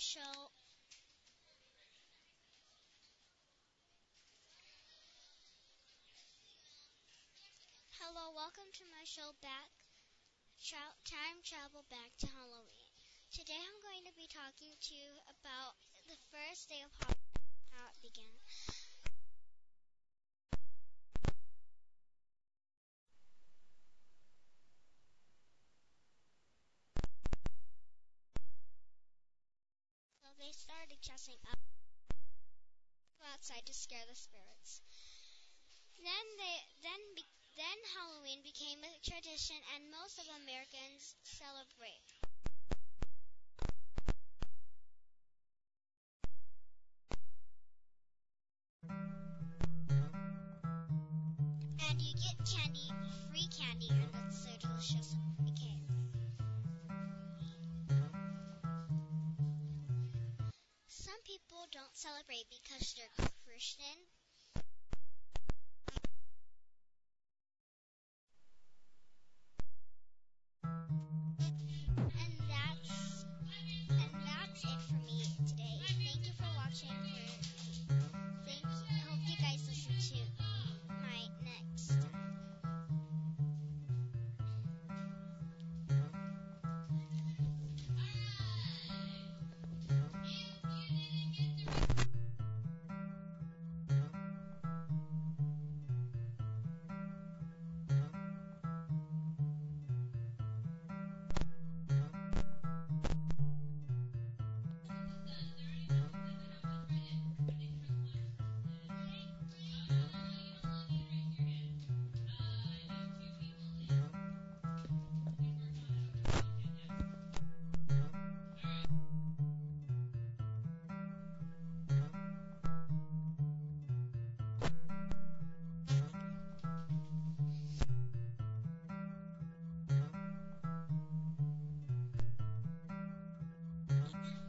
Show. Hello, welcome to my show back tra- time travel back to Halloween. Today I'm going to be talking to you about the first day of started dressing up outside to scare the spirits. Then they then be, then Halloween became a tradition and most of Americans celebrate. And you get candy, free candy, and it's so delicious. Some people don't celebrate because they're Christian,